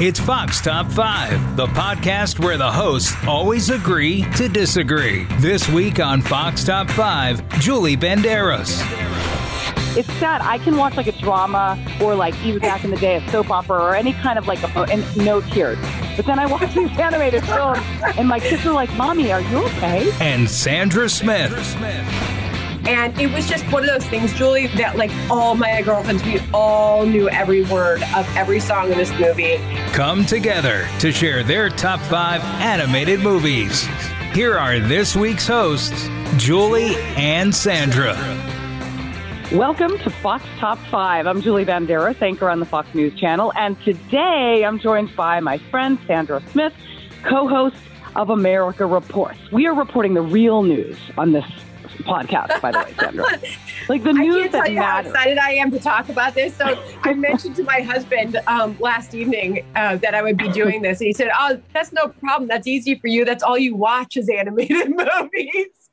It's Fox Top 5, the podcast where the hosts always agree to disagree. This week on Fox Top 5, Julie Banderas. It's sad. I can watch like a drama or like even back in the day a soap opera or any kind of like a and no tears. But then I watch these animated films and my kids are like, "Mommy, are you okay?" And Sandra Smith. And it was just one of those things, Julie, that like all my girlfriends, we all knew every word of every song in this movie. Come together to share their top five animated movies. Here are this week's hosts, Julie and Sandra. Welcome to Fox Top 5. I'm Julie Banderas, anchor on the Fox News Channel. And today I'm joined by my friend Sandra Smith, co host of America Reports. We are reporting the real news on this podcast, by the way, Sandra. Like the news I can't that matters. how excited I am to talk about this. So I mentioned to my husband um, last evening uh, that I would be doing this. And he said, "Oh, that's no problem. That's easy for you. That's all you watch is animated movies."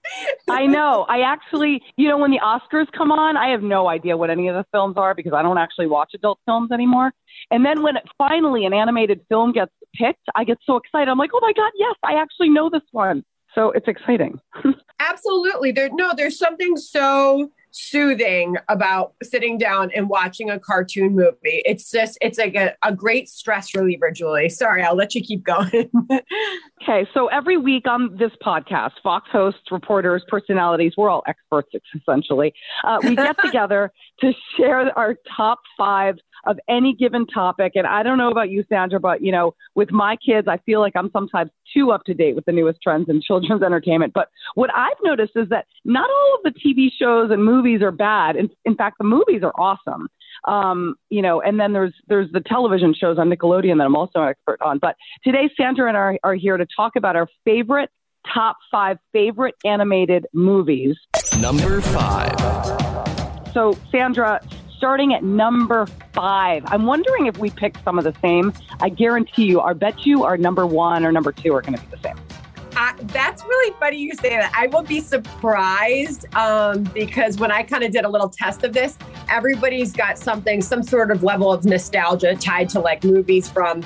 I know. I actually, you know, when the Oscars come on, I have no idea what any of the films are because I don't actually watch adult films anymore. And then when it, finally an animated film gets picked, I get so excited. I'm like, oh my God, yes, I actually know this one. So it's exciting. Absolutely. There no, there's something so soothing about sitting down and watching a cartoon movie. It's just it's like a, a great stress reliever, Julie. Sorry, I'll let you keep going. Okay, so every week on this podcast, Fox hosts, reporters, personalities, we're all experts essentially. Uh, we get together to share our top five of any given topic. And I don't know about you, Sandra, but you know, with my kids, I feel like I'm sometimes too up to date with the newest trends in children's entertainment. But what I've noticed is that not all of the TV shows and movies are bad. In, in fact, the movies are awesome um, you know, and then there's there's the television shows on Nickelodeon that I'm also an expert on. But today, Sandra and I are, are here to talk about our favorite top five favorite animated movies. Number five. So, Sandra, starting at number five, I'm wondering if we picked some of the same. I guarantee you, I bet you our number one or number two are going to be the same. That's really funny you say that. I will be surprised um, because when I kind of did a little test of this, everybody's got something, some sort of level of nostalgia tied to like movies from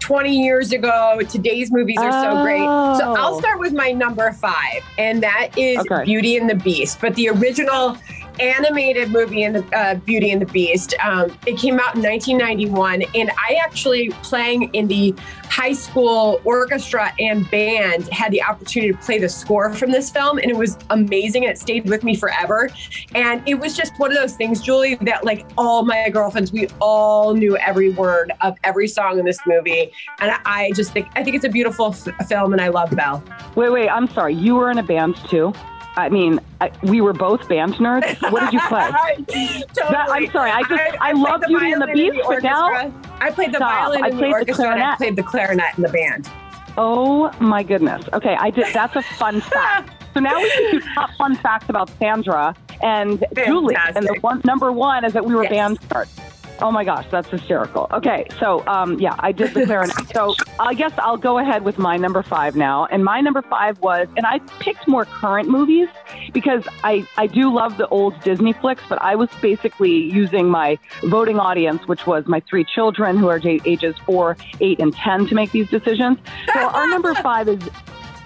20 years ago. Today's movies are so great. So I'll Oh. start with my number five, and that is Okay. Beauty and the Beast. But the original animated movie in the uh, Beauty and the Beast, um, it came out in 1991, and I actually playing in the high school orchestra and band had the opportunity to play the score from this film, and it was amazing. It stayed with me forever, and it was just one of those things, Julie, that like all my girlfriends, we all knew every word of every song in this movie, and I just think I think it's a beautiful f- film, and I love Belle. Wait, wait, I'm sorry. You were in a band too? I mean, I, we were both band nerds. What did you play? totally. That- I'm sorry, I just- I played love Beauty and the Beast, but now- I played the Stop. violin I the played the and I clarinet. played the clarinet in the band. Oh my goodness. Okay, I did. That's a fun fact. So now we can do top fun facts about Sandra and Julie. And the one number one is that we were Yes. band stars. Oh my gosh, that's hysterical. Okay, so um, yeah, I did the clarinet. so I guess I'll go ahead with my number five now. And my number five was, and I picked more current movies because I, I do love the old Disney flicks, but I was basically using my voting audience, which was my three children who are ages four, eight, and 10 to make these decisions. So our number five is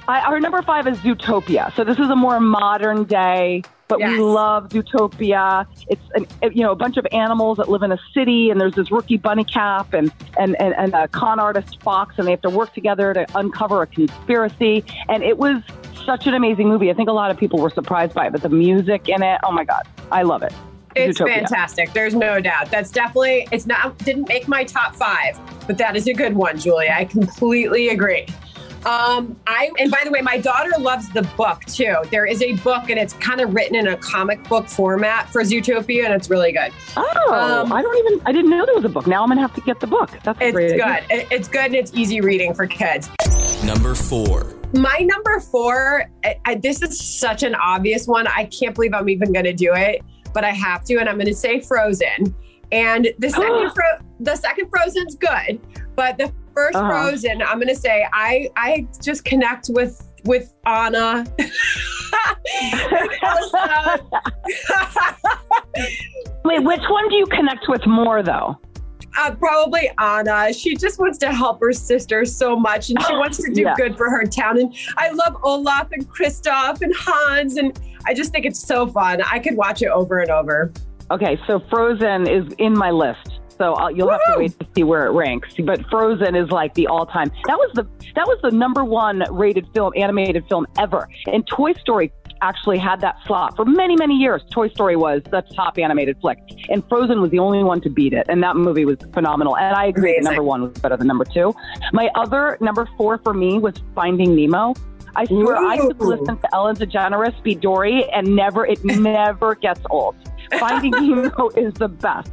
I, our number five is Zootopia. So this is a more modern day, but Yes. we love Zootopia. It's an, you know a bunch of animals that live in a city, and there's this rookie bunny cap and and, and and a con artist fox, and they have to work together to uncover a conspiracy. And it was such an amazing movie. I think a lot of people were surprised by it, but the music in it, oh my god, I love it. It's Zootopia. fantastic. There's no doubt. That's definitely it's not didn't make my top five, but that is a good one, Julie. I completely agree. Um, I and by the way, my daughter loves the book too. There is a book and it's kind of written in a comic book format for Zootopia, and it's really good. Oh, Um, I don't even I didn't know there was a book. Now I'm gonna have to get the book. That's a It's great. good. It- It's good and it's easy reading for kids. Number four. My number four, I, I, this is such an obvious one. I can't believe I'm even going to do it, but I have to, and I'm going to say Frozen. And the second, fro- the second Frozen's good, but the 1st Uh-huh. Frozen, I'm going to say I, I just connect with with Anna. Wait, which one do you connect with more though? uh, probably Anna. She just wants to help her sister so much, and she wants to do Yeah. good for her town. And I love Olaf and Kristoff and Hans, and I just think it's so fun. I could watch it over and over. Okay, so Frozen is in my list. So I'll, you'll have to wait to see where it ranks. But Frozen is like the all-time. That was the that was the number one rated film, animated film ever. And Toy Story actually had that slot for many many years. Toy Story was the top animated flick, and Frozen was the only one to beat it. And that movie was phenomenal. And I agree, Amazing. that number one was better than number two. My other number four for me was Finding Nemo. I swear I could listen to Ellen DeGeneres be Dory and never it never gets old. Finding Nemo is the best.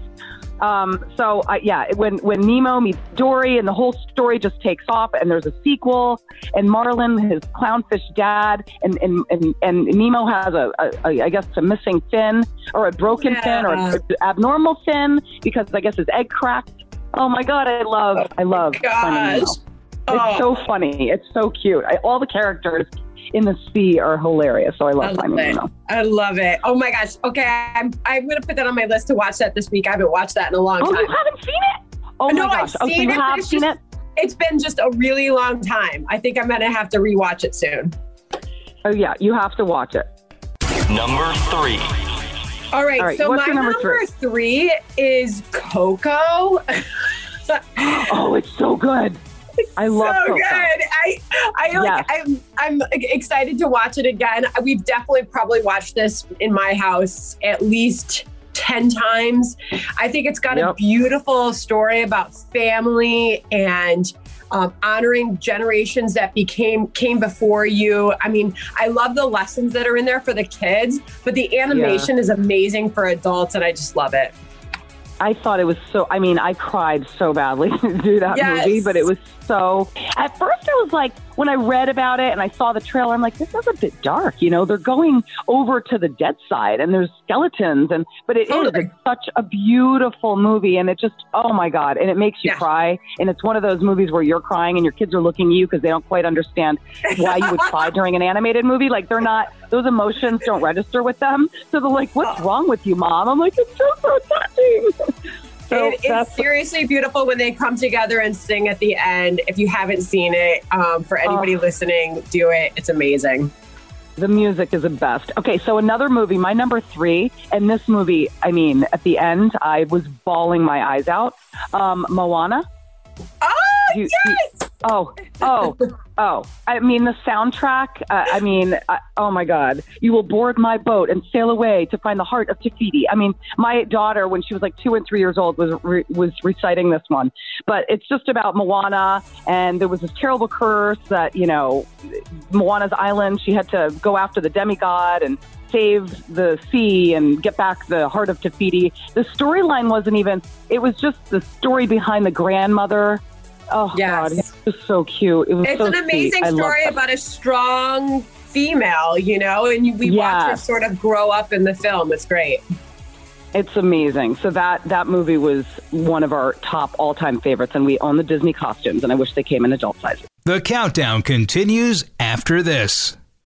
Um, so uh, yeah, when when Nemo meets Dory and the whole story just takes off, and there's a sequel, and Marlin, his clownfish dad, and and and, and Nemo has a, a, a I guess a missing fin or a broken fin or Yeah. an abnormal fin because I guess his egg cracked. Oh my god, I love I love Gosh. It's Oh. so funny. It's so cute. I, all the characters in the sea are hilarious. So I I love love Finding it. Nemo. I love it. Oh my gosh. Okay, I'm I'm gonna put that on my list to watch that this week. I haven't watched that in a long oh, time. Oh, time. you haven't seen it? Oh No, my I've gosh. Oh, seen you it, but have seen just- it? It's been just a really long time. I think I'm gonna have to rewatch it soon. Oh yeah, you have to watch it. Number three. All right. All right, so my your number number three is Coco. Oh, it's so good. I love so Coco. good. I I like. I'm I'm excited to watch it again. We've definitely probably watched this in my house at least 10 times. I think it's got a beautiful story about family and um, honoring generations that became came before you. I mean, I love the lessons that are in there for the kids, but the animation is amazing for adults, and I just love it. I thought it was so. I mean, I cried so badly to do that Yes. movie, but it was so. At first, I was like, when I read about it and I saw the trailer, I'm like, this is a bit dark. You know, they're going over to the dead side and there's skeletons, and but it is Totally. It's such a beautiful movie, and it just, oh my god, and it makes you Yeah. cry. And it's one of those movies where you're crying and your kids are looking at you because they don't quite understand why you would cry during an animated movie. Like they're not; those emotions don't register with them. So they're like, "What's oh. wrong with you, mom?" I'm like, "It's so so touching." So it is seriously beautiful when they come together and sing at the end. If you haven't seen it, um, for anybody Oh. listening, do it. It's amazing. the music is the best. Okay, so another movie, my number three, and this movie, I mean, at the end, I was bawling my eyes out. Um, Moana. Oh, You- you- Oh, oh, oh. I mean, the soundtrack, uh, I mean, I, oh my God. You will board my boat and sail away to find the heart of Te Fiti. I mean, my daughter, when she was like two and three years old, was, re- was reciting this one. But it's just about Moana, and there was this terrible curse that, you know, Moana's island, she had to go after the demigod and save the sea and get back the heart of Te Fiti. The storyline wasn't even, it was just the story behind the grandmother. Oh, Yes. God. It was so cute. It was It's so an amazing I story about a strong female, you know, and you, we watch her sort of grow up in the film. It's great. It's amazing. So that that movie was one of our top all time favorites, and we own the Disney costumes, and I wish they came in adult sizes. The countdown continues after this.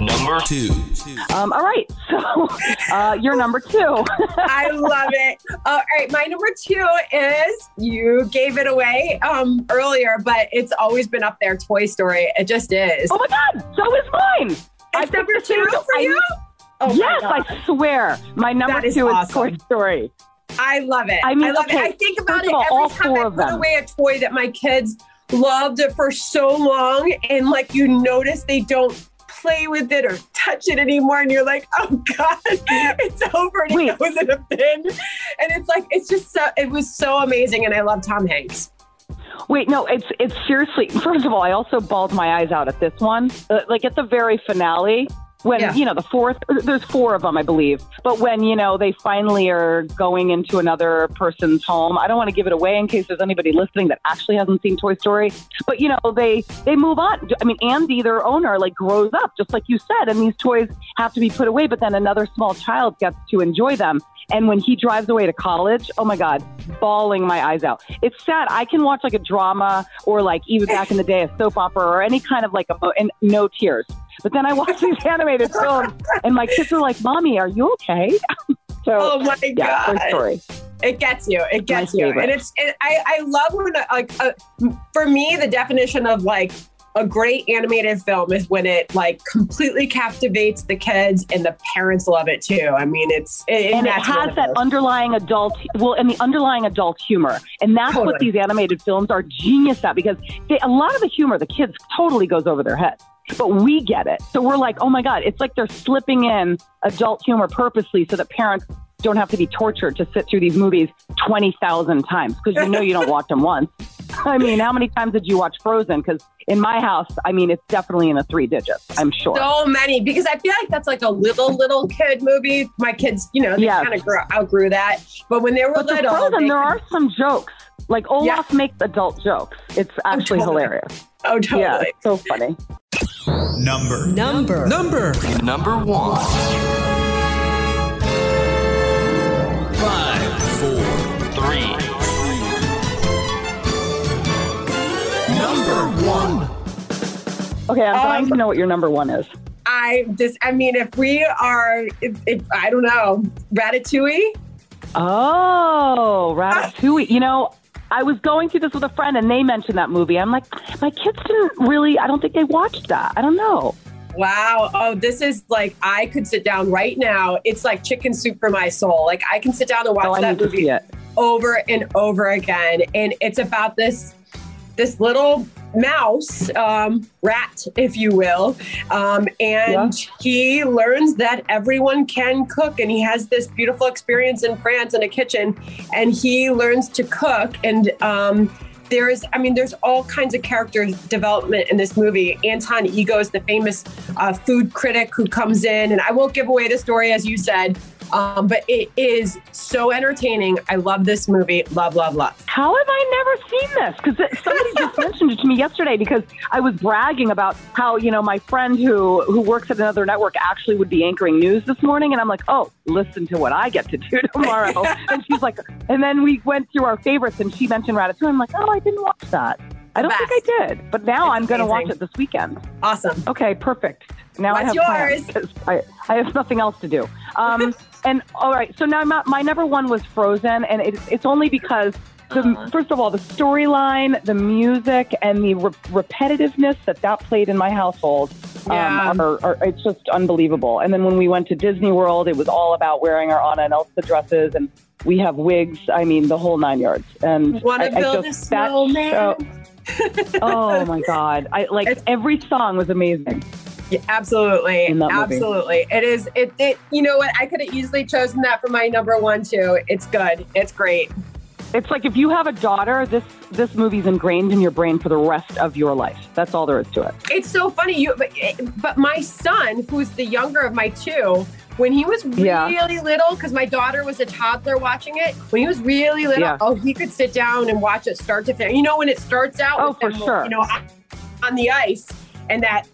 Number two. Um, all right, so uh, you're number two. I love it. All right, my number two is you gave it away um, earlier, but it's always been up there. Toy Story. It just is. oh my God, so is mine. I it's picked number two for I- you. Oh yes, I swear. My number That is two awesome. is Toy Story. I love it. I mean, love okay, it. I think about first it every all time I put them. away a toy that my kids loved it for so long, and like you notice they don't play with it or touch it anymore, and you're like, oh god, it's over, and Wait. it goes in a bin, and it's like it's just so it was so amazing, and I love Tom Hanks. Wait, no, it's it's seriously. First of all, I also bawled my eyes out at this one. Uh, like at the very finale, when Yeah. you know the fourth er, there's four of them i believe. But when you know they finally are going into another person's home i don't want to give it away in case there's anybody listening that actually hasn't seen toy story. But you know they they move on. I mean andy their owner like grows up just like you said and these toys have to be put away but then another small child gets to enjoy them. And when he drives away to college oh my god bawling my eyes out. It's sad. I can watch like a drama or like even back in the day a soap opera or any kind of like a and no tears but then I watch these animated films, and my kids are like, "Mommy, are you okay?" so, Oh my yeah, god! Story. It gets you. It gets you, and it's. It, I I love when like uh, for me the definition of like a great animated film is when it like completely captivates the kids and the parents love it too. I mean, it's it, And it has that underlying adult, well, and the underlying adult humor, and that's what these animated films are genius at because they, a lot of the humor, the kids totally goes over their heads, but we get it. So we're like, oh my god, it's like they're slipping in adult humor purposely so that parents don't have to be tortured to sit through these movies twenty thousand times because you know you don't watch them once. I mean, how many times did you watch Frozen? Because in my house, I mean, it's definitely in the three digits. I'm sure. so many because I feel like that's like a little little kid movie. My kids, you know, they Yes. kind of grew, outgrew that. But when they were But little, Frozen, they there are some jokes. Like Olaf makes adult jokes. It's oh, actually totally. hilarious. oh totally. Yeah, it's so funny. Number. Number. Number. Number one. Five. Four. Three. Number one. Okay, I'm dying Um, to know what your number one is. I just, I mean, if we are, if, if I don't know, Ratatouille. Oh, Ratatouille. You know, I was going through this with a friend, and they mentioned that movie. I'm like, my kids didn't really. I don't think they watched that. I don't know. Wow. Oh, this is like I could sit down right now. It's like chicken soup for my soul. Like I can sit down and watch Oh, that movie over and over again. And it's about this this little mouse, um, rat, if you will. Um, and he learns that everyone can cook and he has this beautiful experience in France in a kitchen and he learns to cook and um, there's i mean there's all kinds of character development in this movie anton ego is the famous uh, food critic who comes in and i won't give away the story as you said um, but it is so entertaining i love this movie love love love How have I never seen this? Because somebody just mentioned it to me yesterday because I was bragging about how, you know, my friend who, who works at another network actually would be anchoring news this morning. And I'm like, oh, listen to what I get to do tomorrow. and she's like, and then we went through our favorites and she mentioned Ratatouille. I'm like, oh, I didn't watch that. I don't think I did. But now It's I'm going to watch it this weekend. awesome Okay, perfect. Now I What's have plans yours? I, I have nothing else to do. Um, and all right, so now my, my number one was Frozen, and it, it's only because the, Uh-huh. first of all, the storyline, the music, and the re- repetitiveness that that played in my household. Yeah. Um, are, are, it's just unbelievable. And then when we went to Disney World, it was all about wearing our Anna and Elsa dresses, and we have wigs. I mean, the whole nine yards. And Want I, to I build a just that snowman? show- oh my god! I like It's- every song was amazing. Yeah, absolutely, that movie. absolutely. It is. It. It. You know what? I could have easily chosen that for my number one too. It's good. It's great. It's like if you have a daughter, this this movie's ingrained in your brain for the rest of your life. That's all there is to it. It's so funny. You. But, eh, but my son, who's the younger of my two, when he was really Yeah. little, because my daughter was a toddler watching it. When he was really little, Yeah. oh, he could sit down and watch it start to finish. You know, when it starts out, Oh, with for them, sure. You know, on the ice, and that.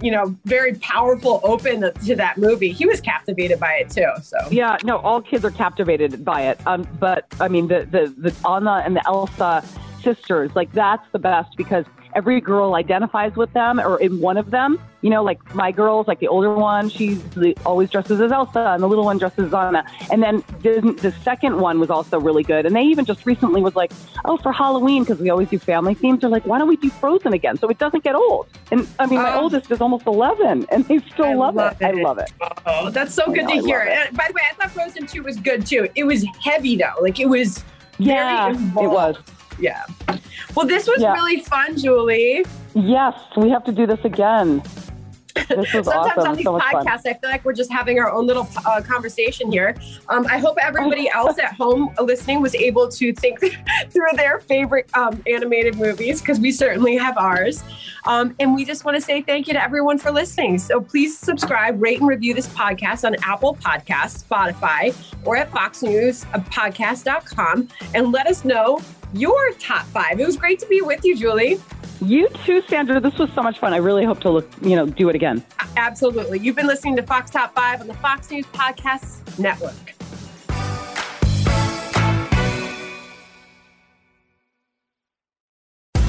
You know, very powerful open to that movie. He was captivated by it too. So Yeah, no, all kids are captivated by it. Um, but I mean, the the the Anna and the Elsa sisters, like that's the best because every girl identifies with them or in one of them. You know, like my girls, like the older one, she's the, always dresses as Elsa, and the little one dresses as Anna. And then the, the second one was also really good. And they even just recently was like, oh, for Halloween, because we always do family themes, they're like, why don't we do Frozen again? So it doesn't get old. And I mean, my Oh. oldest is almost 11, and they still I love, love it. I love it. Oh, that's so good know, to I hear. it. And by the way, I thought Frozen 2 was good too. It was heavy though. Like it was Yeah, very it was. Yeah. Well, this was Yeah. really fun, Julie. Yes, we have to do this again. This was Sometimes awesome. on these So podcasts, I feel like we're just having our own little uh, conversation here. Um, I hope everybody else at home listening was able to think through their favorite um, animated movies because we certainly have ours. Um, and we just want to say thank you to everyone for listening. So please subscribe, rate, and review this podcast on Apple Podcasts, Spotify, or at foxnewspodcast.com and let us know your top five. It was great to be with you, Julie. You too, Sandra. This was so much fun. I really hope to look, you know, do it again. Absolutely. You've been listening to Fox Top 5 on the Fox News Podcast Network.